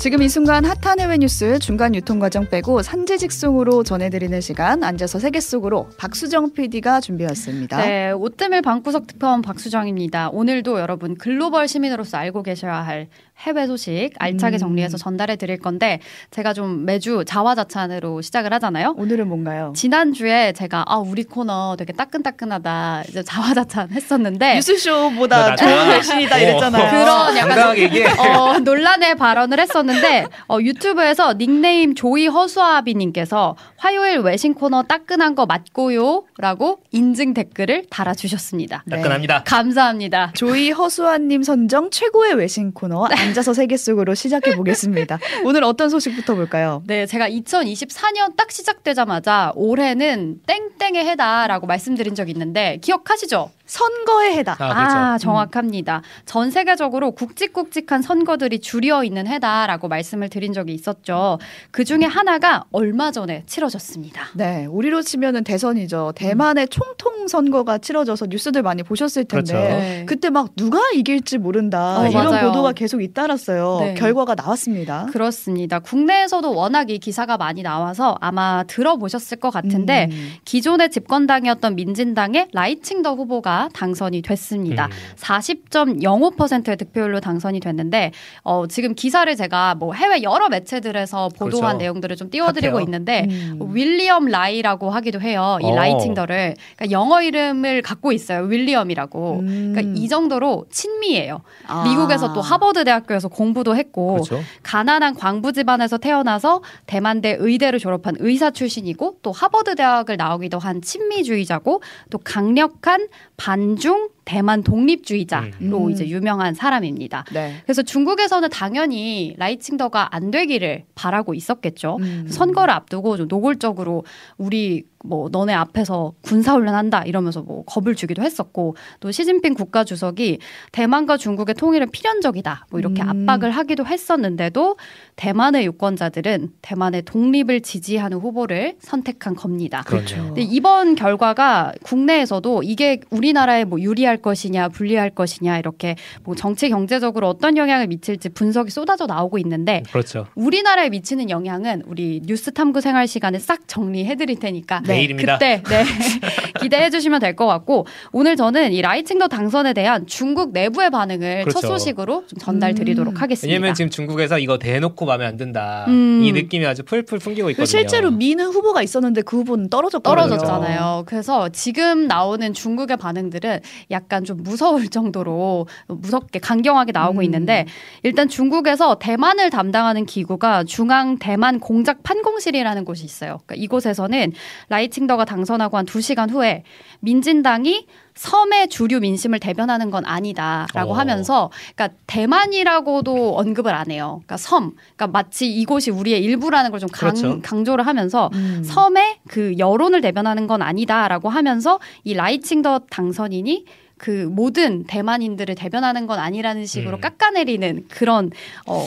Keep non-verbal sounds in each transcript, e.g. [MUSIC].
지금 이 순간 핫한 해외 뉴스 중간 유통 과정 빼고 산재 직송으로 전해드리는 시간 앉아서 세계 속으로 박수정 PD가 준비했습니다. 네, 오뜨밀 방구석 특파원 박수정입니다. 오늘도 여러분 글로벌 시민으로서 알고 계셔야 할 해외 소식 알차게 음. 정리해서 전달해 드릴 건데 제가 좀 매주 자화자찬으로 시작을 하잖아요. 오늘은 뭔가요? 지난주에 제가 아 우리 코너 되게 따끈따끈하다 이제 자화자찬 [LAUGHS] 했었는데 뉴스쇼보다 나 좋은 좋아. 외신이다 어. 이랬잖아요. [LAUGHS] 그런 약간. 어, 논란의 발언을 했었는데 어, 유튜브에서 닉네임 조이 허수아비님께서 화요일 외신 코너 따끈한 거 맞고요라고 인증 댓글을 달아주셨습니다. 네. 따끈합니다. 감사합니다. 조이 허수아님 선정 최고의 외신 코너 앉아서 세계 속으로 시작해 보겠습니다. [LAUGHS] 오늘 어떤 소식부터 볼까요? 네, 제가 2024년 딱 시작되자마자 올해는 땡땡의 해다라고 말씀드린 적이 있는데 기억하시죠? 선거의 해다. 아, 그렇죠. 아, 정확합니다. 전 세계적으로 굵직굵직한 선거들이 줄여 있는 해다라고 말씀을 드린 적이 있었죠. 그 중에 하나가 얼마 전에 치러졌습니다. 네, 우리로 치면은 대선이죠. 대만의 총통 선거가 치러져서 뉴스들 많이 보셨을 텐데 그렇죠. 네. 그때 막 누가 이길지 모른다 어, 이런 맞아요. 보도가 계속 잇따랐어요. 네. 결과가 나왔습니다. 그렇습니다. 국내에서도 워낙 이 기사가 많이 나와서 아마 들어보셨을 것 같은데 음. 기존의 집권당이었던 민진당의 라이칭더 후보가 당선이 됐습니다. 음. 40.05%의 득표율로 당선이 됐는데 어, 지금 기사를 제가 뭐 해외 여러 매체들에서 보도한 그렇죠. 내용들을 좀 띄워드리고 핫해요. 있는데 음. 윌리엄 라이라고 하기도 해요. 이 어. 라이칭더를 그러니까 영어 이름을 갖고 있어요. 윌리엄이라고. 음. 그러니까 이 정도로 친미예요. 아. 미국에서 또 하버드 대학교에서 공부도 했고 그렇죠. 가난한 광부 집안에서 태어나서 대만대 의대를 졸업한 의사 출신이고 또 하버드 대학을 나오기도 한 친미주의자고 또 강력한 반중 대만 독립주의자로 음. 이제 유명한 사람입니다. 네. 그래서 중국에서는 당연히 라이칭더가 안 되기를 바라고 있었겠죠. 음. 선거를 앞두고 좀 노골적으로 우리 뭐 너네 앞에서 군사훈련한다 이러면서 뭐 겁을 주기도 했었고 또 시진핑 국가 주석이 대만과 중국의 통일은 필연적이다 뭐 이렇게 음. 압박을 하기도 했었는데도 대만의 유권자들은 대만의 독립을 지지하는 후보를 선택한 겁니다. 그렇죠. 근데 이번 결과가 국내에서도 이게 우리나라에 뭐 유리할 것이냐 불리할 것이냐 이렇게 뭐 정치 경제적으로 어떤 영향을 미칠지 분석이 쏟아져 나오고 있는데 그렇죠. 우리나라에 미치는 영향은 우리 뉴스 탐구 생활 시간에 싹 정리해 드릴 테니까 내일입니다. 그때 네. [LAUGHS] 기대해 주시면 될 것 같고 오늘 저는 이 라이칭더 당선에 대한 중국 내부의 반응을 그렇죠. 첫 소식으로 좀 전달 드리도록 음. 하겠습니다. 왜냐면 지금 중국에서 이거 대놓고 마음에 안 든다. 음. 이 느낌이 아주 풀풀 풍기고 그 있거든요. 실제로 미는 후보가 있었는데 그 후보는 떨어졌거든요. 떨어졌잖아요. 그래서 지금 나오는 중국의 반응들은 약간 좀 무서울 정도로 무섭게 강경하게 나오고 음. 있는데 일단 중국에서 대만을 담당하는 기구가 중앙 대만 공작 판공실이라는 곳이 있어요. 그러니까 이곳에서는 라이칭더가 당선하고 한 두 시간 후에 민진당이 섬의 주류 민심을 대변하는 건 아니다라고 어. 하면서 그러니까 대만이라고도 언급을 안 해요. 그러니까 섬, 그러니까 마치 이곳이 우리의 일부라는 걸좀 그렇죠. 강조를 하면서 음. 섬의 그 여론을 대변하는 건 아니다라고 하면서 이 라이칭더 당선인이 그 모든 대만인들을 대변하는 건 아니라는 식으로 음. 깎아내리는 그런 어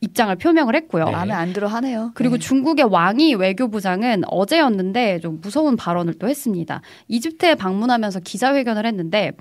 입장을 표명을 했고요. 네. 마음에 안 들어 하네요. 그리고 네. 중국의 왕이 외교부장은 어제였는데 좀 무서운 발언을 또 했습니다. 이집트에 방문하면서 기자회견을 했는데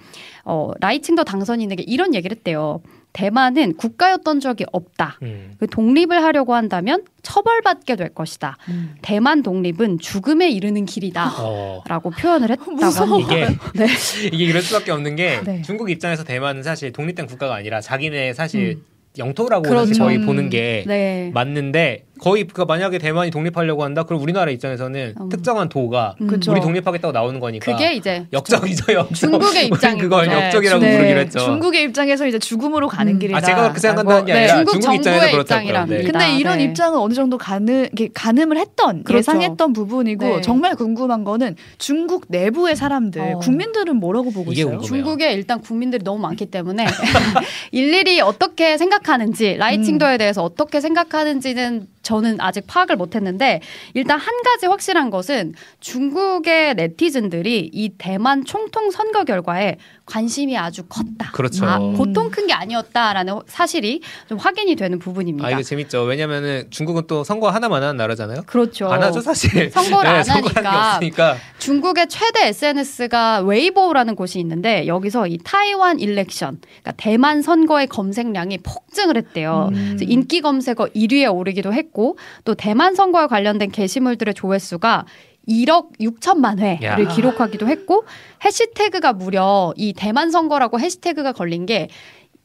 어, 라이칭더 당선인에게 이런 얘기를 했대요. 대만은 국가였던 적이 없다. 음. 그 독립을 하려고 한다면 처벌받게 될 것이다. 음. 대만 독립은 죽음에 이르는 길이다. 어. 라고 표현을 했다고. 합니다. 이게 네. 이게 이럴 수밖에 없는 게 네. 중국 입장에서 대만은 사실 독립된 국가가 아니라 자기네 사실 음. 영토라고 그렇죠. 사실 거의 음. 보는 게 네. 맞는데 거의 그러니까 만약에 대만이 독립하려고 한다 그럼 우리나라 입장에서는 음. 특정한 도가 음. 그쵸. 우리 독립하겠다고 나오는 거니까 그게 이제 역적이죠 역적 중국의 입장인 그걸 거죠. 역적이라고 네. 부르기로 했죠 중국의 입장에서 이제 죽음으로 가는 음. 길이다. 아 제가 그렇게 생각한다는 게 네, 아니라 중국 중국, 입장에서 정부의 그렇다고요. 네. 근데 이런 네. 입장은 어느 정도 가능, 이게 가늠을 했던 그렇죠. 예상했던 부분이고 네. 정말 궁금한 거는 중국 내부의 사람들 어. 국민들은 뭐라고 보고 있어요? 궁금해요. 중국에 일단 국민들이 너무 많기 때문에 [LAUGHS] [LAUGHS] 일일이 어떻게 생각하는지 라이칭더에 음. 대해서 어떻게 생각하는지는 저는 아직 파악을 못했는데 일단 한 가지 확실한 것은 중국의 네티즌들이 이 대만 총통 선거 결과에 관심이 아주 컸다. 그렇죠. 아, 보통 큰 게 아니었다라는 사실이 좀 확인이 되는 부분입니다. 아 이거 재밌죠. 왜냐면은 중국은 또 선거 하나만 하는 나라잖아요. 그렇죠. 안 하죠 사실. [LAUGHS] 선거를 안 선거하는 게 하니까. 없으니까. 중국의 최대 SNS가 웨이보라는 곳이 있는데 여기서 이 타이완 일렉션, 그러니까 대만 선거의 검색량이 폭증을 했대요. 음. 인기 검색어 1위에 오르기도 했고 또 대만 선거에 관련된 게시물들의 조회수가 1억 6천만 회를 야. 기록하기도 했고 해시태그가 무려 이 대만 선거라고 해시태그가 걸린 게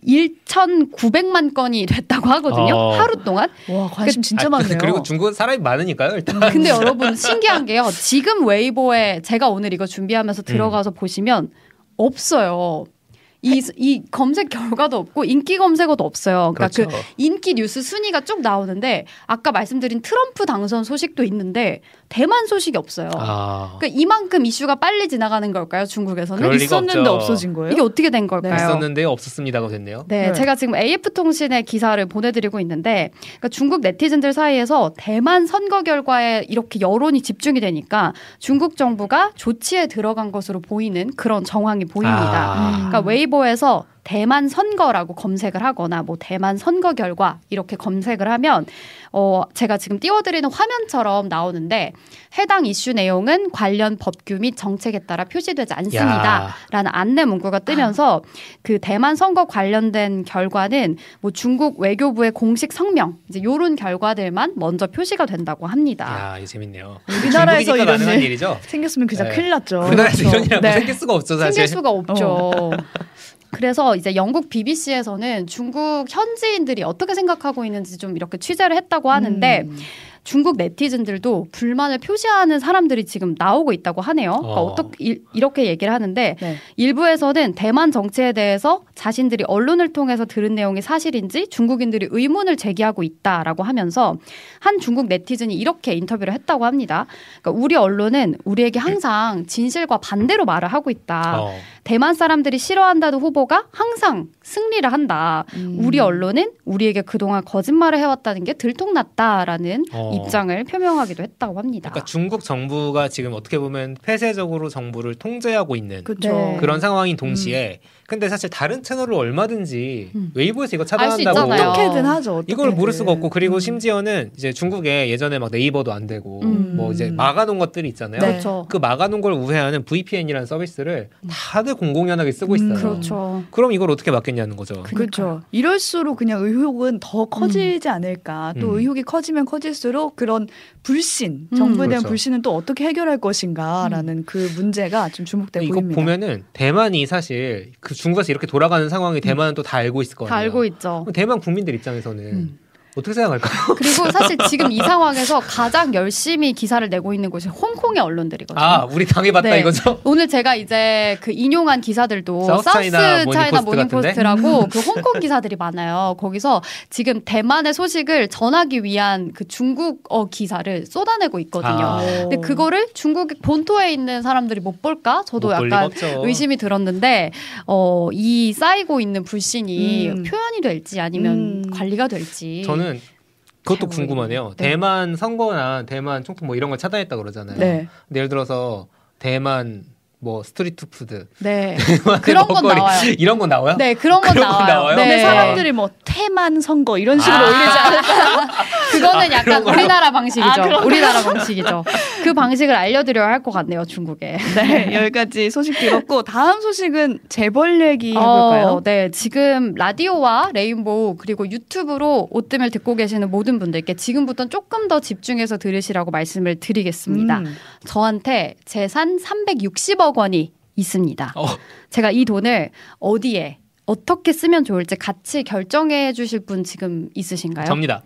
1,900만 건이 됐다고 하거든요. 어. 하루 동안. 와 관심 진짜 아, 많네요. 그리고 중국은 사람이 많으니까요. 일단. 근데 여러분 신기한 게요. 지금 웨이보에 제가 오늘 이거 준비하면서 들어가서 보시면 없어요. 이, 이 검색 결과도 없고 인기 검색어도 없어요. 그러니까 그렇죠. 그 인기 뉴스 순위가 쭉 나오는데 아까 말씀드린 트럼프 당선 소식도 있는데 대만 소식이 없어요. 아. 그러니까 이만큼 이슈가 빨리 지나가는 걸까요? 중국에서는 있었는데 없죠. 없어진 거예요? 이게 어떻게 된 걸까요? 있었는데 없었습니다가 됐네요. 네, 네. 제가 지금 AFP통신의 기사를 보내드리고 있는데 그러니까 중국 네티즌들 사이에서 대만 선거 결과에 이렇게 여론이 집중이 되니까 중국 정부가 조치에 들어간 것으로 보이는 그런 정황이 보입니다. 아. 그러니까 웨이보에서 대만 선거라고 검색을 하거나 뭐 대만 선거 결과 이렇게 검색을 하면 어 제가 지금 띄워드리는 화면처럼 나오는데 해당 이슈 내용은 관련 법규 및 정책에 따라 표시되지 않습니다라는 안내 문구가 뜨면서 그 대만 선거 관련된 결과는 뭐 중국 외교부의 공식 성명 이제 요런 결과들만 먼저 표시가 된다고 합니다. 야, 재밌네요. 우리나라에서 이런 일 일이죠. 생겼으면 진짜 네. 큰일 났죠. 우리나라에서 그렇죠. 이런 일하고 네. 생길 수가 없죠, 사실. 생길 수가 없죠. [LAUGHS] 그래서 이제 영국 BBC에서는 중국 현지인들이 어떻게 생각하고 있는지 좀 이렇게 취재를 했다고 하는데 음. 중국 네티즌들도 불만을 표시하는 사람들이 지금 나오고 있다고 하네요. 그러니까 어. 어떻게 이렇게 얘기를 하는데 네. 일부에서는 대만 정치에 대해서 자신들이 언론을 통해서 들은 내용이 사실인지 중국인들이 의문을 제기하고 있다라고 하면서 한 중국 네티즌이 이렇게 인터뷰를 했다고 합니다. 그러니까 우리 언론은 우리에게 항상 진실과 반대로 말을 하고 있다. 어. 대만 사람들이 싫어한다는 후보가 항상 승리를 한다. 음. 우리 언론은 우리에게 그동안 거짓말을 해왔다는 게 들통났다라는 어. 입장을 표명하기도 했다고 합니다. 그러니까 중국 정부가 지금 어떻게 보면 폐쇄적으로 정부를 통제하고 있는 그렇죠. 네. 그런 상황인 동시에 근데 사실 다른 채널을 얼마든지 음. 웨이보에서 이거 수 차단한다고 있잖아요. 어떻게든 하죠. 어떻게든. 이걸 모를 수가 없고 그리고 음. 심지어는 이제 중국에 예전에 막 네이버도 안 되고 음. 뭐 이제 막아놓은 것들이 있잖아요. 네. 그렇죠. 그 막아놓은 걸 우회하는 VPN이라는 서비스를 다들 공공연하게 쓰고 음. 있어요. 그렇죠. 그럼 이걸 어떻게 막겠냐는 거죠. 그렇죠. 이럴수록 그냥 의혹은 더 커지지 않을까. 또 음. 의혹이 커지면 커질수록 그런 불신, 음. 정부에 대한 그렇죠. 불신은 또 어떻게 해결할 것인가라는 그 문제가 좀 주목돼 이거 보입니다. 보면은 대만이 사실 그 중국에서 이렇게 돌아가는 상황이 대만은 또 다 알고 있을 거예요. 다 알고 있죠. 대만 국민들 입장에서는 음. 어떻게 생각할까요? [LAUGHS] 그리고 사실 [LAUGHS] 지금 이 상황에서 가장 열심히 기사를 내고 있는 곳이 홍콩의 언론들이거든요. 아, 우리 당해봤다 네. 이거죠? [LAUGHS] 오늘 제가 이제 그 인용한 기사들도 사우스 차이나 차이나, 모닝포스트 모닝포스트라고 그 홍콩 기사들이 많아요. 거기서 지금 대만의 소식을 전하기 위한 그 중국어 기사를 쏟아내고 있거든요. 아. 근데 그거를 중국 본토에 있는 사람들이 못 볼까? 저도 리가 약간. 의심이 들었는데 어, 이 쌓이고 있는 불신이 음. 표현이 될지 아니면 음. 관리가 될지 저는 그것도 잘 궁금하네요. 네. 대만 선거나 대만 총통 뭐 이런 걸 차단했다 그러잖아요. 네. 예를 들어서 대만 뭐 street food 네 [LAUGHS] 그런 건 먹거리 나와요. 이런 거 나와요? 네 그런 건 그런 건 나와요. 나와요? 네. 근데 사람들이 뭐 태만 선거 이런 식으로 아. 올리지 않을까? [LAUGHS] 그거는 약간 우리나라 방식이죠. 아? 우리나라 방식이죠. 그 방식을 알려드려야 할 것 같네요, 중국에. 네, 여기까지 소식 들었고 다음 소식은 재벌 얘기 해볼까요? 어, 네, 지금 라디오와 레인보우 그리고 유튜브로 오뜨밀 듣고 계시는 모든 분들께 지금부터 조금 더 집중해서 들으시라고 말씀을 드리겠습니다. 음. 저한테 재산 360억 원이 있습니다. 어. 제가 이 돈을 어디에 어떻게 쓰면 좋을지 같이 결정해 주실 분 지금 있으신가요? 접니다.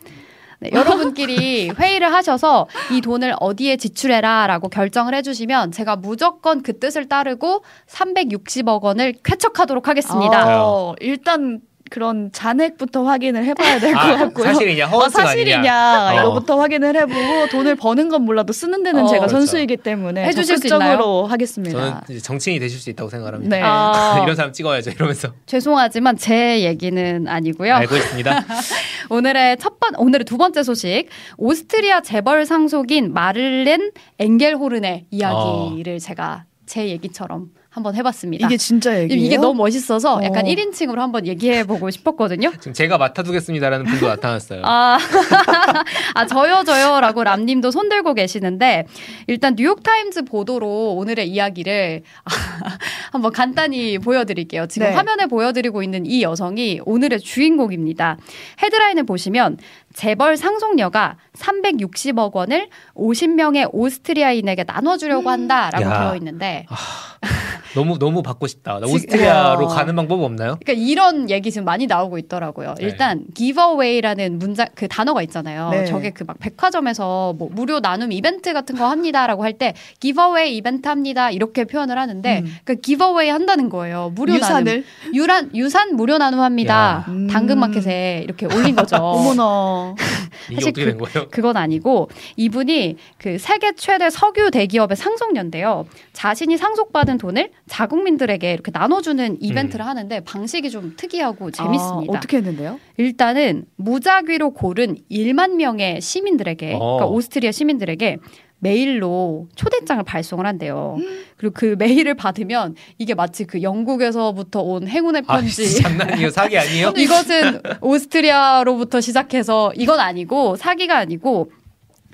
네, 여러분끼리 [LAUGHS] 회의를 하셔서 이 돈을 어디에 지출해라라고 결정을 해주시면 제가 무조건 그 뜻을 따르고 360억 원을 쾌척하도록 하겠습니다. 어, 일단 그런 잔액부터 확인을 해봐야 될것 아, 같고요. 사실이냐 어, 사실이냐 아니냐. 어. 이거부터 확인을 해보고 돈을 버는 건 몰라도 쓰는 데는 어, 제가 그렇죠. 선수이기 때문에 해주실 수 적극적으로 하겠습니다. 저는 이제 정치인이 되실 수 있다고 생각합니다. 네. [LAUGHS] 아, 이런 사람 찍어야죠 이러면서 죄송하지만 제 얘기는 아니고요. 알고 있습니다. [LAUGHS] 오늘의 첫 번, 오늘의 두 번째 소식. 오스트리아 재벌 상속인 마를렌 엥겔호른의 이야기를 제가 제 얘기처럼 한번 해봤습니다. 이게 진짜 얘기예요? 이게 너무 멋있어서 약간 어. 1인칭으로 한번 얘기해보고 싶었거든요. 지금 제가 맡아두겠습니다라는 분도 나타났어요. 아, [LAUGHS] 아 저요 저요라고 람님도 손들고 계시는데 일단 뉴욕타임즈 보도로 오늘의 이야기를 [LAUGHS] 한번 간단히 보여드릴게요. 지금 네. 화면에 보여드리고 있는 이 여성이 오늘의 주인공입니다. 헤드라인을 보시면 재벌 상속녀가 360억 원을 50명의 오스트리아인에게 나눠주려고 한다라고 야. 되어 있는데 [LAUGHS] 너무 너무 받고 싶다. 오스트리아로 어. 가는 방법 없나요? 그러니까 이런 얘기 지금 많이 나오고 있더라고요. 네. 일단 giveaway라는 문장 그 단어가 있잖아요. 네. 저게 그 막 백화점에서 뭐 무료 나눔 이벤트 같은 거 합니다라고 할 때 giveaway 이벤트 합니다 이렇게 표현을 하는데 음. 그 giveaway 한다는 거예요. 무료 나눔. 유산을 유란 유산 무료 나눔합니다. 야. 음. 당근마켓에 이렇게 올린 [LAUGHS] 거죠. 어머나 [LAUGHS] 이게 사실 어떻게 그- 된 거예요? 그건 아니고 이분이 그 세계 최대 석유 대기업의 상속녀인데요. 자신이 상속받은 돈을 자국민들에게 이렇게 나눠주는 이벤트를 하는데 방식이 좀 특이하고 재밌습니다. 아, 어떻게 했는데요? 일단은 무작위로 고른 1만 명의 시민들에게, 어. 그러니까 오스트리아 시민들에게 메일로 초대장을 발송을 한대요. 그리고 그 메일을 받으면 이게 마치 그 영국에서부터 온 행운의 아, 편지. 진짜 장난이에요? 사기 아니에요? [LAUGHS] 이것은 오스트리아로부터 시작해서 이건 아니고 사기가 아니고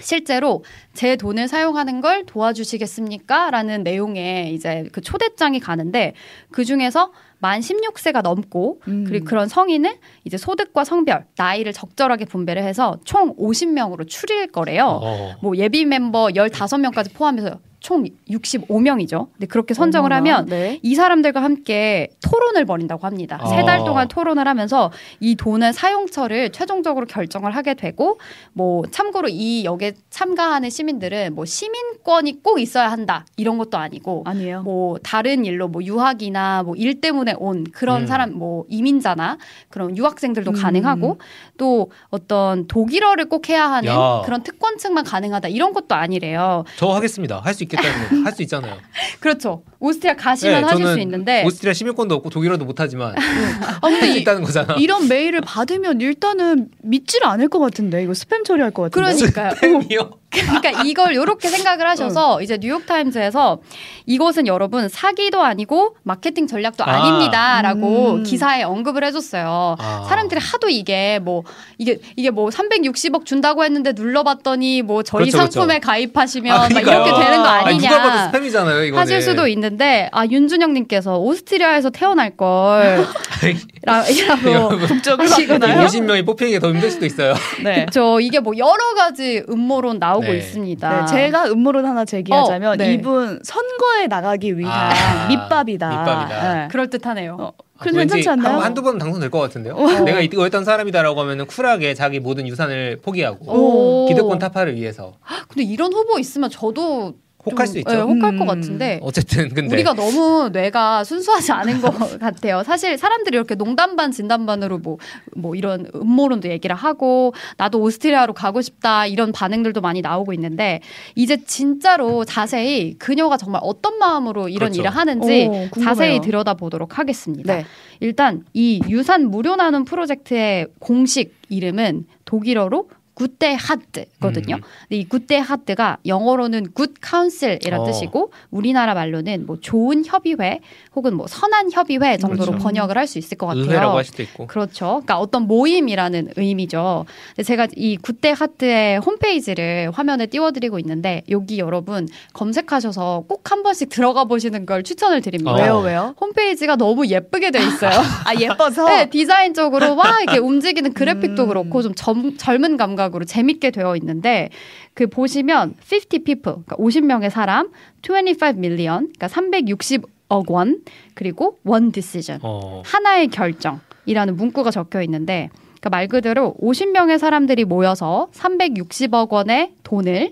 실제로 제 돈을 사용하는 걸 도와주시겠습니까? 라는 내용의 이제 그 초대장이 가는데 그 중에서 만 16세가 넘고 음. 그리고 그런 성인을 이제 소득과 성별, 나이를 적절하게 분배를 해서 총 50명으로 추릴 거래요. 어. 뭐 예비 멤버 15명까지 포함해서 총 65명이죠. 근데 그렇게 선정을 어머나. 하면 네. 이 사람들과 함께 토론을 벌인다고 합니다. 아. 세달 동안 토론을 하면서 이 돈의 사용처를 최종적으로 결정을 하게 되고 뭐 참고로 이 역에 참가하는 시민들은 뭐 시민권이 꼭 있어야 한다 이런 것도 아니고 아니에요. 뭐 다른 일로 뭐 유학이나 뭐 일 때문에 온 그런 음. 사람 뭐 이민자나 그런 유학생들도 음. 가능하고 또 어떤 독일어를 꼭 해야 하는 야. 그런 특권층만 가능하다 이런 것도 아니래요. 저 하겠습니다. 할 수 있 겠다는 할 수 있잖아요. [LAUGHS] 그렇죠. 오스트리아 가시면 네, 하실 수 있는데 오스트리아 시민권도 없고 독일어도 못하지만 아, 할 근데 수 이, 있다는 거잖아. 이런 메일을 받으면 일단은 믿질 않을 것 같은데 이거 스팸 처리할 것 같은데. [LAUGHS] 그러니까요. 팬이요? [LAUGHS] 그러니까 이걸 이렇게 생각을 하셔서 이제 뉴욕 타임즈에서 이것은 여러분 사기도 아니고 마케팅 전략도 아. 아. 닙니다라고 음. 기사에 언급을 해줬어요. 아. 사람들이 하도 이게 뭐 이게 이게 뭐 360억 준다고 했는데 눌러봤더니 뭐 저희 그렇죠, 그렇죠. 상품에 가입하시면 아, 막. 이렇게 되는 거 아, 아니냐. 봐도 스팸이잖아요. 하실 수도 있는데 아 윤준영님께서 오스트리아에서 태어날 걸 [LAUGHS] 라- 이라고 여러분, 국적을 하시거나요? 바꾸나요? 50명이 뽑히는 게 더 힘들 수도 있어요. [LAUGHS] 네. 저 이게 뭐 여러 가지 음모론 나오고 네. 있습니다. 네, 제가 음모론 하나 제기하자면 어, 네. 이분 선거에 나가기 위한 아, 밑밥이다. 밑밥이다. 네. 그럴 듯하네요. 어, 아, 그럼 괜찮지 않나요? 한, 한두 번 당선될 것 같은데요. 어. 내가 이거 했던 사람이다라고 하면은 쿨하게 자기 모든 유산을 포기하고 오. 기득권 타파를 위해서 근데 이런 후보 있으면 저도 혹할 좀, 수 있죠. 예, 혹할 것 음. 같은데 어쨌든 근데 우리가 너무 뇌가 순수하지 않은 것 [LAUGHS] 같아요. 사실 사람들이 이렇게 농담 반 진담 반으로 뭐, 뭐 이런 음모론도 얘기를 하고 나도 오스트리아로 가고 싶다 이런 반응들도 많이 나오고 있는데 이제 진짜로 자세히 그녀가 정말 어떤 마음으로 이런 그렇죠. 일을 하는지 오. 자세히 들여다 보도록 하겠습니다. 네. 일단 이 유산 무료 나눔 프로젝트의 공식 이름은 독일어로 Guter Rat거든요. 음. 근데 이 Guter Rat가 영어로는 good council이란 어. 뜻이고 우리나라 말로는 뭐 좋은 협의회 혹은 뭐 선한 협의회 정도로 그렇죠. 번역을 할 수 있을 것 같아요. 의회라고 할 수도 있고. 그렇죠. 그러니까 어떤 모임이라는 의미죠. 근데 제가 이 굿데 하트의 홈페이지를 화면에 띄워드리고 있는데 여기 여러분 검색하셔서 꼭 한 번씩 들어가 보시는 걸 추천을 드립니다. 어. 왜요, 왜요? 홈페이지가 너무 예쁘게 돼 있어요. [LAUGHS] 아 예뻐서. 네, 디자인적으로 막 이렇게 움직이는 그래픽도 음. 그렇고 좀 젊, 젊은 감각으로 재밌게 되어 있는데 그 보시면 50 people, 그러니까 50명의 사람, 25 million, 그러니까 360억 원, 그리고 one decision, 어. 하나의 결정이라는 문구가 적혀 있는데 그러니까 말 그대로 50명의 사람들이 모여서 360억 원의 돈을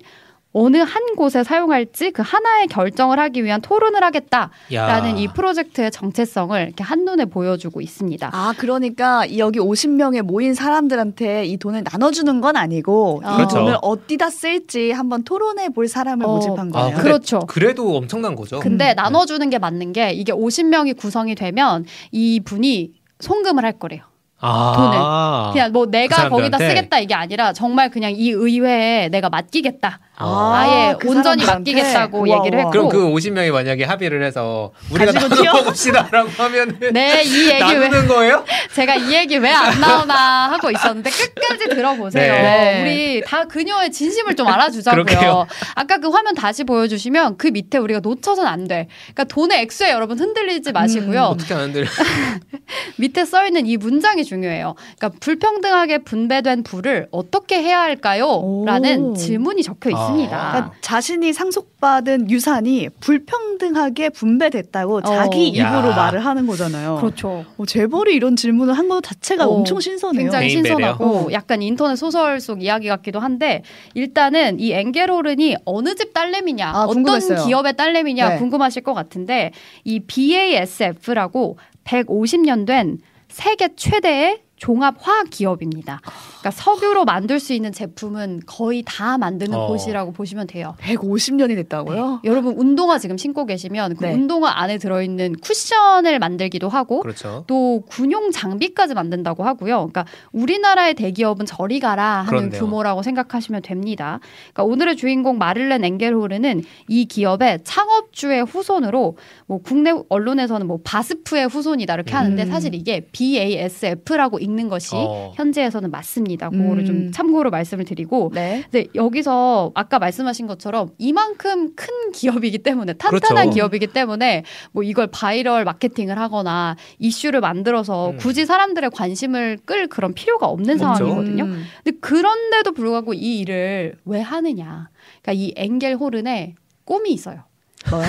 어느 한 곳에 사용할지 그 하나의 결정을 하기 위한 토론을 하겠다라는 야. 이 프로젝트의 정체성을 이렇게 한눈에 보여주고 있습니다. 아, 그러니까 이 여기 50명에 모인 사람들한테 이 돈을 나눠주는 건 아니고 이 그렇죠. 돈을 어디다 쓸지 한번 토론해 볼 사람을 어, 모집한 아, 거예요. 근데 그렇죠. 그래도 엄청난 거죠. 근데 음. 나눠주는 게 맞는 게 이게 50명이 구성이 되면 이 분이 송금을 할 거래요. 아. 그냥 뭐 내가 그 거기다? 쓰겠다 이게 아니라 정말 그냥 이 의회에 내가 맡기겠다. 아. 아예 그 온전히? 맡기겠다고 우와, 얘기를. 했고. 그럼 그 50명이 만약에 합의를 해서 우리가 가지고 나눠 튀어? 먹읍시다라고 하면은 [LAUGHS] 네, 이 얘기 왜 나누는 거예요? [LAUGHS] 제가 이 얘기 왜 안 나오나 하고 있었는데 끝까지 들어보세요. 네. 우리 다 그녀의 진심을 좀 알아주자고요. 아까 그 화면 다시 보여주시면 그 밑에 우리가 놓쳐선 안 돼. 그러니까 돈의 액수에 여러분 흔들리지 마시고요. 어떻게 하는데? [LAUGHS] 밑에 써 있는 이 문장이 중요해요. 그러니까 불평등하게 분배된 부를 어떻게 해야 할까요? 오. 라는 질문이 적혀 아. 있습니다. 그러니까 자신이 상속받은 유산이 불평등하게 분배됐다고 자기 입으로 야. 말을 하는 거잖아요. 그렇죠. 어, 재벌이 이런 질문을 한 것 자체가 어, 엄청 신선해요. 굉장히? 신선하고 약간 인터넷 소설 속 이야기 같기도 한데 일단은 이 엥게로른이 어느 집 딸내미냐 아, 어떤 궁금했어요. 기업의 딸내미냐 네. 궁금하실 것 같은데 이 BASF라고 150년 된 세계 최대의 종합 화학 기업입니다. 그러니까 석유로 만들 수 있는 제품은 거의 다 만드는 어. 곳이라고 보시면 돼요. 150년이 됐다고요? 여러분 운동화 지금 신고 계시면 그 네. 운동화 안에 들어있는 쿠션을 만들기도 하고 그렇죠. 또 군용 장비까지 만든다고 하고요. 그러니까 우리나라의 대기업은 저리 가라 하는 그렇네요. 규모라고 생각하시면 됩니다. 그러니까 오늘의 주인공 마를렌 엥겔호르는 이 기업의 창업주의 후손으로 뭐 국내 언론에서는 뭐 바스프의 후손이다 이렇게 하는데 음. 사실 이게 BASF라고 읽는 것이 어. 현재에서는 맞습니다. 그거를 음. 좀 참고로 말씀을 드리고 네. 네, 여기서 아까 말씀하신 것처럼 이만큼 큰 기업이기 때문에 탄탄한 그렇죠. 기업이기 때문에 뭐 이걸 바이럴 마케팅을 하거나 이슈를 만들어서 음. 굳이 사람들의 관심을 끌 그런 필요가 없는 없죠. 상황이거든요. 음. 근데 그런데도 불구하고 이 일을 왜 하느냐? 그러니까 이 엥겔 호른의 꿈이 있어요. 뭐요?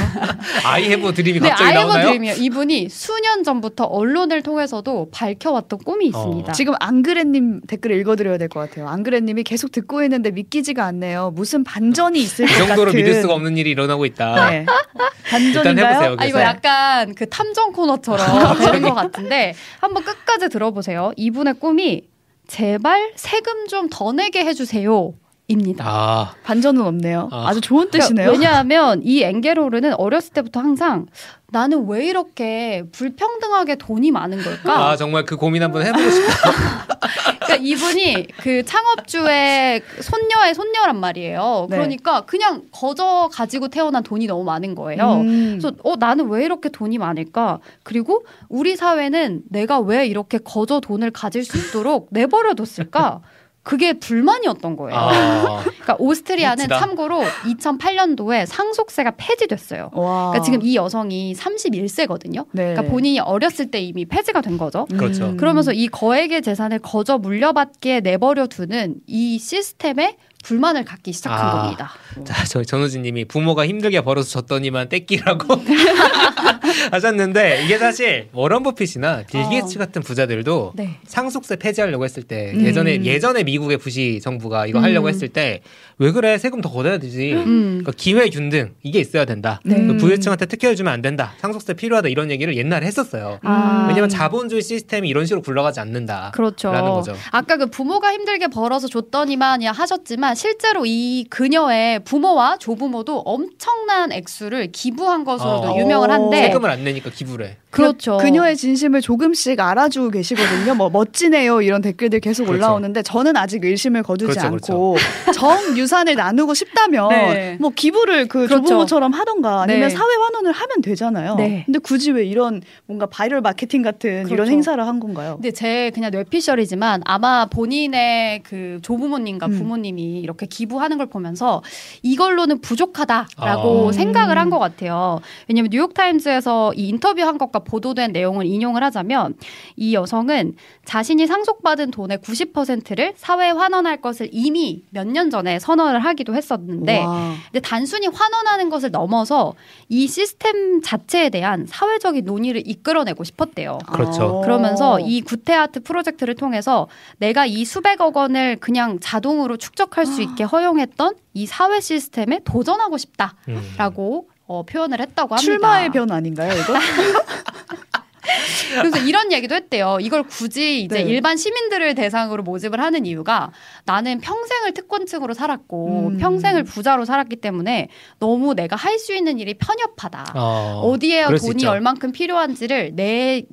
아이 해보 드림이 네, 갑자기 아이버 나오나요? 드림이요. 이분이 수년 전부터 언론을 통해서도 밝혀왔던 꿈이 있습니다. 어. 지금 안그레님 댓글 읽어드려야 될 것 같아요. 안그레님이 계속 듣고 있는데 믿기지가 않네요. 무슨 반전이 있을 이것 같은. 정도로 믿을 수가 없는 일이 일어나고 있다. 네. [LAUGHS] 반전인가요? 해보세요. 아. 이거 약간 그 탐정 코너처럼 되는 것 같은데 한번 끝까지 들어보세요. 이분의 꿈이 제발 세금 좀 더 내게 해주세요. 입니다. 아, 반전은 없네요. 아. 아. 주 좋은 그러니까 뜻이네요. 왜냐하면 이 엥게로르는 어렸을 때부터 항상 나는 왜 이렇게 불평등하게 돈이 많은 걸까? 아 정말 그 고민 한번 해보고 싶다. [LAUGHS] [LAUGHS] 그러니까 이분이 그 창업주의 손녀의 손녀란 말이에요. 네. 그러니까 그냥 거저 가지고 태어난 돈이 너무 많은 거예요. 음. 그래서 어 나는 왜 이렇게 돈이 많을까? 그리고 우리 사회는 내가 왜 이렇게 거저 돈을 가질 수 있도록 내버려 뒀을까? 그게 불만이었던 거예요. 아, [LAUGHS] 그러니까 오스트리아는 멋지다. 참고로 2008년도에 상속세가 폐지됐어요. 와. 그러니까 지금 이 여성이 31세거든요. 네. 그러니까 본인이 어렸을 때 이미 폐지가 된 거죠. 그렇죠. 음. 그러면서 이 거액의 재산을 거저 물려받게 내버려 두는 이 시스템에 불만을 갖기 시작한 아. 겁니다. 자, 저 전우진님이 부모가 힘들게 벌어서 줬더니만 떼끼라고 하셨는데 이게 사실 워런 버핏이나 빌 어. 게이츠 같은 부자들도 네. 상속세 폐지하려고 했을 때 음. 예전에 예전에 미국의 부시 정부가 이거 하려고 음. 했을 때 왜 그래 세금 더 걷어야 되지 음. 그러니까 기회 균등 이게 있어야 된다 네. 그 부유층한테 특혜를 주면 안 된다 상속세 필요하다 이런 얘기를 옛날에 했었어요 아. 왜냐면 자본주의 시스템이 이런 식으로 굴러가지 않는다 그렇죠. 라는 거죠. 아까 그 부모가 힘들게 벌어서 줬더니만 하셨지만 실제로 이 그녀의 부모와 조부모도 엄청난 액수를 기부한 것으로도 어. 유명을 한데 세금을 안 내니까 기부를 해 그렇죠. 그녀의 진심을 조금씩 알아주고 계시거든요. 뭐 멋지네요 이런 댓글들 계속 그렇죠. 올라오는데 저는 아직 의심을 거두지 그렇죠, 않고 정 유산을 나누고 싶다면 네. 뭐 기부를 그 그렇죠. 조부모처럼 하던가 아니면 네. 사회 환원을 하면 되잖아요. 네. 근데 굳이 왜 이런 뭔가 바이럴 마케팅 같은 이런 그렇죠. 행사를 한 건가요? 근데 제 그냥 뇌피셜이지만 아마 본인의 그 조부모님과 음. 부모님이 이렇게 기부하는 걸 보면서 이걸로는 부족하다라고 아. 생각을 한 것 같아요. 왜냐면 뉴욕타임즈에서 이 인터뷰한 것과 보도된 내용을 인용을 하자면 이 여성은 자신이 상속받은 돈의 90%를 사회에 환원할 것을 이미 몇 년 전에 선언을 하기도 했었는데 와. 근데 단순히 환원하는 것을 넘어서 이 시스템 자체에 대한 사회적인 논의를 이끌어내고 싶었대요. 그렇죠. 어. 그러면서 이 구테아트 프로젝트를 통해서 내가 이 수백억 원을 그냥 자동으로 축적할 수 있게 허용했던 이 사회 시스템에 도전하고 싶다라고 음. 어, 표현을 했다고 합니다. 출마의 변 아닌가요, 이거? [LAUGHS] 그래서 이런 얘기도 했대요. 이걸 굳이 이제 네. 일반 시민들을 대상으로 모집을 하는 이유가 나는 평생을 특권층으로 살았고 음. 평생을 부자로 살았기 때문에 너무 내가 할 수 있는 일이 편협하다. 어, 어, 디에 수 돈이. 얼만큼 필요한지를 내, 지-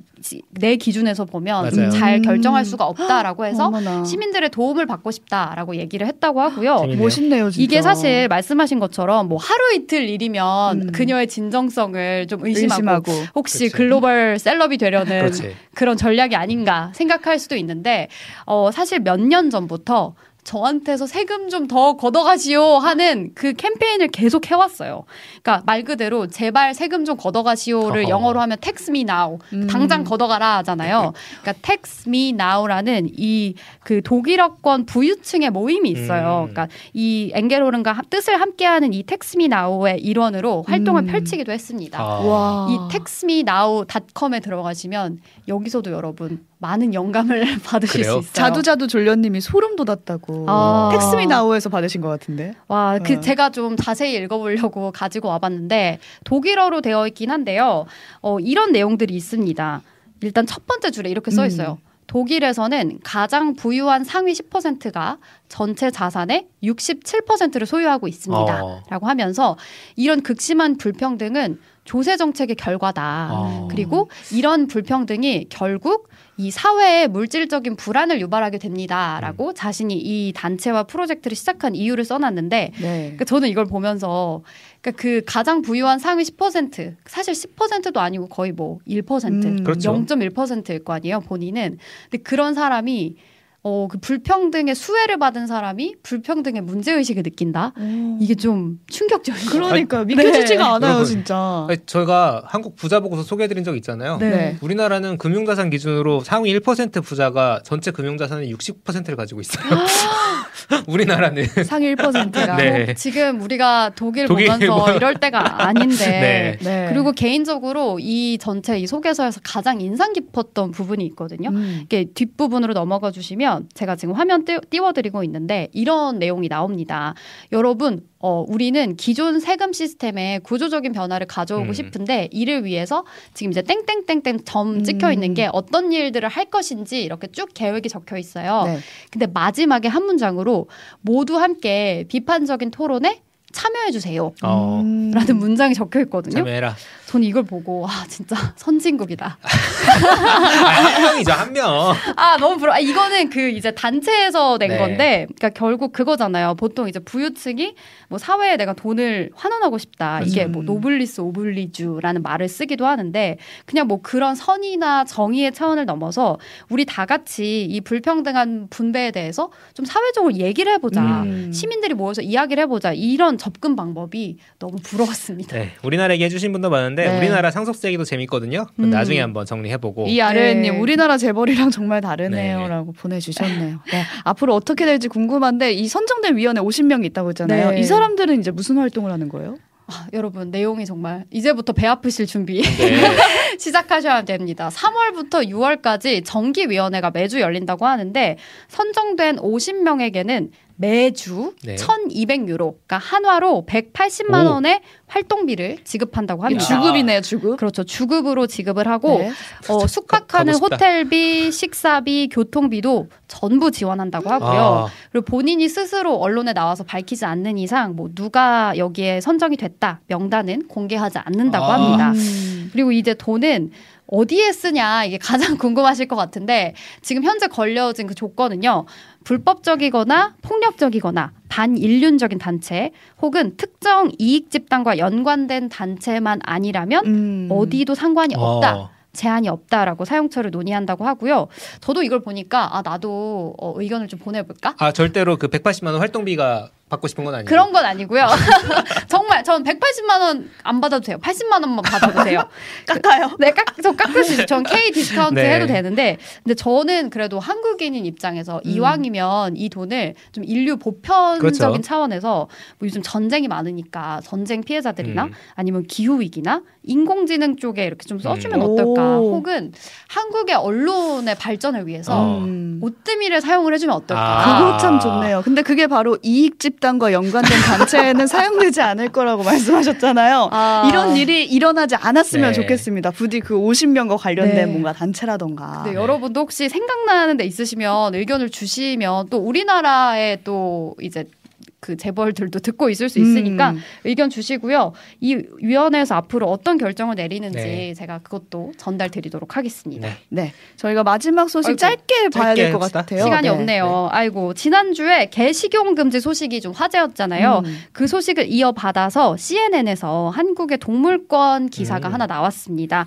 내 기준에서 보면 맞아요. 잘 음. 결정할 수가 없다라고 해서 어머나. 시민들의 도움을 받고 싶다라고 얘기를 했다고 하고요. 재밌네요. 멋있네요, 진짜. 이게 사실 말씀하신 것처럼 뭐 하루 이틀 일이면 음. 그녀의 진정성을 좀 의심하고, 의심하고. 혹시 그치. 글로벌 셀럽이 되려는. 그런 전략이 아닌가 생각할 수도 있는데 어 사실 몇 년 전부터 저한테서 세금 좀 더 걷어가시오 하는 그 캠페인을 계속 해왔어요. 그러니까 말 그대로 제발 세금 좀 걷어가시오를 어허. 영어로 하면 tax me now. 음. 당장 걷어가라 하잖아요. 그러니까 tax me now라는 이 그 독일어권 부유층의 모임이 있어요. 음. 그러니까 이 엥게로른과 합- 뜻을 함께하는 이 tax me now의 일원으로 활동을 음. 펼치기도 했습니다. 아. 와. 이 textmenow.com에 들어가시면 여기서도 여러분 많은 영감을 [LAUGHS] 받으실 그래요? 수 있어요. 자두자두 졸려님이 소름 돋았다고. 아. 텍스미 나우에서 받으신 것 같은데. 와, 그 어. 제가 좀 자세히 읽어보려고 가지고 와봤는데 독일어로 되어 있긴 한데요. 어, 이런 내용들이 있습니다. 일단 첫 번째 줄에 이렇게 써 있어요. 음. 독일에서는 가장 부유한 상위 10%가 전체 자산의 67%를 소유하고 있습니다. 어. 라고 하면서 이런 극심한 불평등은 조세 정책의 결과다. 어. 그리고 이런 불평등이 결국 이 사회에 물질적인 불안을 유발하게 음. 됩니다라고 자신이 이 단체와 프로젝트를 시작한 이유를 써놨는데 네. 그러니까 저는 이걸 보면서 그러니까 그 가장 부유한 상위 10% 사실 10%도 아니고 거의 뭐 1% 음. 그렇죠. 0.1%일 거 아니에요 본인은 근데 그런 사람이 어 그 불평등의 수혜를 받은 사람이 불평등의 문제 의식을 느낀다 이게 좀 충격적이에요. 그러니까 믿겨지지가 네. 않아요, 여러분. 진짜. 아니, 저희가 한국 부자 보고서 소개해드린 적 있잖아요. 네. 네. 우리나라는 금융자산 기준으로 상위 1% 부자가 전체 금융자산의 60%를 가지고 있어요. [LAUGHS] [LAUGHS] 우리나라는 상위 1%가. [LAUGHS] 네. 지금 우리가 독일, 독일 보면서 뭐- 이럴 때가 아닌데 [LAUGHS] 네. 네. 그리고 개인적으로 이 전체 이 소개서에서 가장 인상 깊었던 부분이 있거든요. 음. 이게 뒷부분으로 넘어가 주시면 제가 지금 화면 띄- 띄워드리고 있는데 이런 내용이 나옵니다. 여러분, 어, 우리는 기존 세금 시스템에 구조적인 변화를 가져오고 음. 싶은데 이를 위해서 지금 이제 땡땡땡땡 점 찍혀 음. 있는 게 어떤 일들을 할 것인지 이렇게 쭉 계획이 적혀 있어요. 네. 근데 마지막에 한 문장으로 모두 함께 비판적인 토론에 참여해 주세요. 어, 음. 라는 문장이 적혀 있거든요. 참여해라. 저는 이걸 보고 아 진짜 [LAUGHS] 선진국이다. 아, 한 명이죠, 한 명. 아 너무 부러. 아, 이거는 그 이제 단체에서 낸 네. 건데, 그러니까 결국 그거잖아요. 보통 이제 부유층이 뭐 사회에 내가 돈을 환원하고 싶다. 이게 음. 뭐 노블리스 오블리주라는 말을 쓰기도 하는데, 그냥 뭐 그런 선의나 정의의 차원을 넘어서 우리 다 같이 이 불평등한 분배에 대해서 좀 사회적으로 얘기를 해보자. 음. 시민들이 모여서 이야기를 해보자. 이런 접근 방법이 너무 부러웠습니다. 네, 우리나라 얘기 해주신 분도 많은데 네. 우리나라 상속세 얘기도 재밌거든요. 음. 나중에 한번 정리해보고. 이 아르님 네. 우리나라 재벌이랑 정말 다르네요라고 보내주셨네요. 네. 앞으로 어떻게 될지 궁금한데 이 선정된 위원회 50명이 있다고 했잖아요. 네. 이 사람들은 이제 무슨 활동을 하는 거예요? 아, 여러분 내용이 정말 이제부터 배 아프실 준비. 네. [LAUGHS] 시작하셔야 됩니다. 3월부터 6월까지 정기위원회가 매주 열린다고 하는데 선정된 50명에게는 매주 네. 1,200유로, 그러니까 한화로 180만 오. 원의 활동비를 지급한다고 합니다. 주급이네요, 주급. 그렇죠. 주급으로 지급을 하고 네. 어, 숙박하는. 호텔비, 식사비, 교통비도 전부 지원한다고 하고요. 아, 그리고 본인이 스스로 언론에 나와서 밝히지 않는 이상 뭐 누가 여기에 선정이 됐다 명단은 공개하지 않는다고 아. 합니다. 음. 그리고 이제 돈은 어디에 쓰냐 이게 가장 [LAUGHS] 궁금하실 것 같은데 지금 현재 걸려진 그 조건은요 불법적이거나 폭력적이거나 반인륜적인 단체 혹은 특정 이익 집단과 연관된 단체만 아니라면 음. 어디도 상관이 없다. 어. 제한이 없다라고 사용처를 논의한다고 하고요. 저도 이걸 보니까 아 나도 어, 의견을 좀 보내볼까? 아 절대로 그 180만 원 활동비가 받고 싶은 건 아니고. 그런 건 아니고요. [LAUGHS] 정말 전 180만 원 안 받아도 돼요. 80만 원만 받아도 돼요. [LAUGHS] 깎아요. 네, 깎, 저 깎을 수 있어요. 전 K 디스카운트 네. 해도 되는데, 근데 저는 그래도 한국인인 입장에서 음. 이왕이면 이 돈을 좀 인류 보편적인 그렇죠. 차원에서 뭐 요즘 전쟁이 많으니까 전쟁 피해자들이나 음. 아니면 기후 위기나 인공지능 쪽에 이렇게 좀 써주면 음. 어떨까? 오. 혹은 한국의 언론의 발전을 위해서 어. 음. 오뜨미를 사용을 해주면 어떨까? 아. 그거 참 좋네요. 근데 그게 바로 이익 집 단과 연관된 단체에는 [LAUGHS] 사용되지 않을 거라고 말씀하셨잖아요. 아. 이런 일이 일어나지 않았으면 네. 좋겠습니다. 부디 그 50명과 관련된 네. 뭔가 단체라던가. 네, 여러분도 혹시 생각나는 데 있으시면 의견을 주시면 또 우리나라의 또 이제 그 재벌들도 듣고 있을 수 있으니까 음. 의견 주시고요. 이 위원회에서 앞으로 어떤 결정을 내리는지 네. 제가 그것도 전달 드리도록 하겠습니다. 네. 네, 저희가 마지막 소식 아이고, 짧게 봐야 될 것. 같아요. 시간이 네. 없네요. 아이고 지난주에 개식용 금지 소식이 좀 화제였잖아요. 음. 그 소식을 이어받아서 CNN에서 한국의 동물권 기사가 음. 하나 나왔습니다.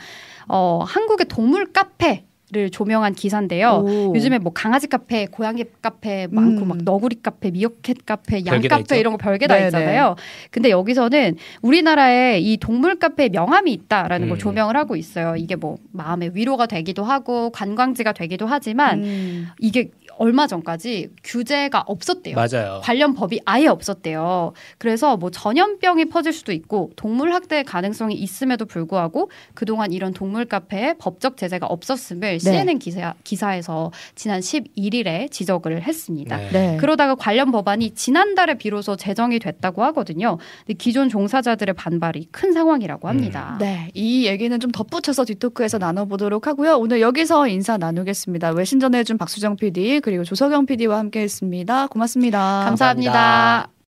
어, 한국의 동물 카페 를 조명한 기사인데요. 오. 요즘에 뭐 강아지 카페, 고양이 카페 많고 음. 막 너구리 카페, 미어캣 카페, 양 카페? 이런 거 별게 다 네네. 있잖아요. 근데 여기서는 우리나라에 이 동물 카페에 명함이 있다라는 걸 음. 조명을 하고 있어요. 이게 뭐 마음의 위로가 되기도 하고 관광지가 되기도 하지만 음. 이게 얼마 전까지 규제가 없었대요. 맞아요. 관련 법이 아예 없었대요. 그래서 뭐 전염병이 퍼질 수도 있고 동물 학대의 가능성이 있음에도 불구하고 그동안 이런 동물 카페에 법적 제재가 없었음을 CNN 기사, 기사에서 지난 11일에 지적을 했습니다. 네. 네. 그러다가 관련 법안이 지난달에 비로소 제정이 됐다고 하거든요. 근데 기존 종사자들의 반발이 큰 상황이라고 합니다. 네, 이 얘기는 좀 덧붙여서 뒷토크에서 나눠보도록 하고요. 오늘 여기서 인사 나누겠습니다. 외신 전해준 박수정 PD 그리고 조석영 PD와 함께했습니다. 고맙습니다. 감사합니다. 감사합니다.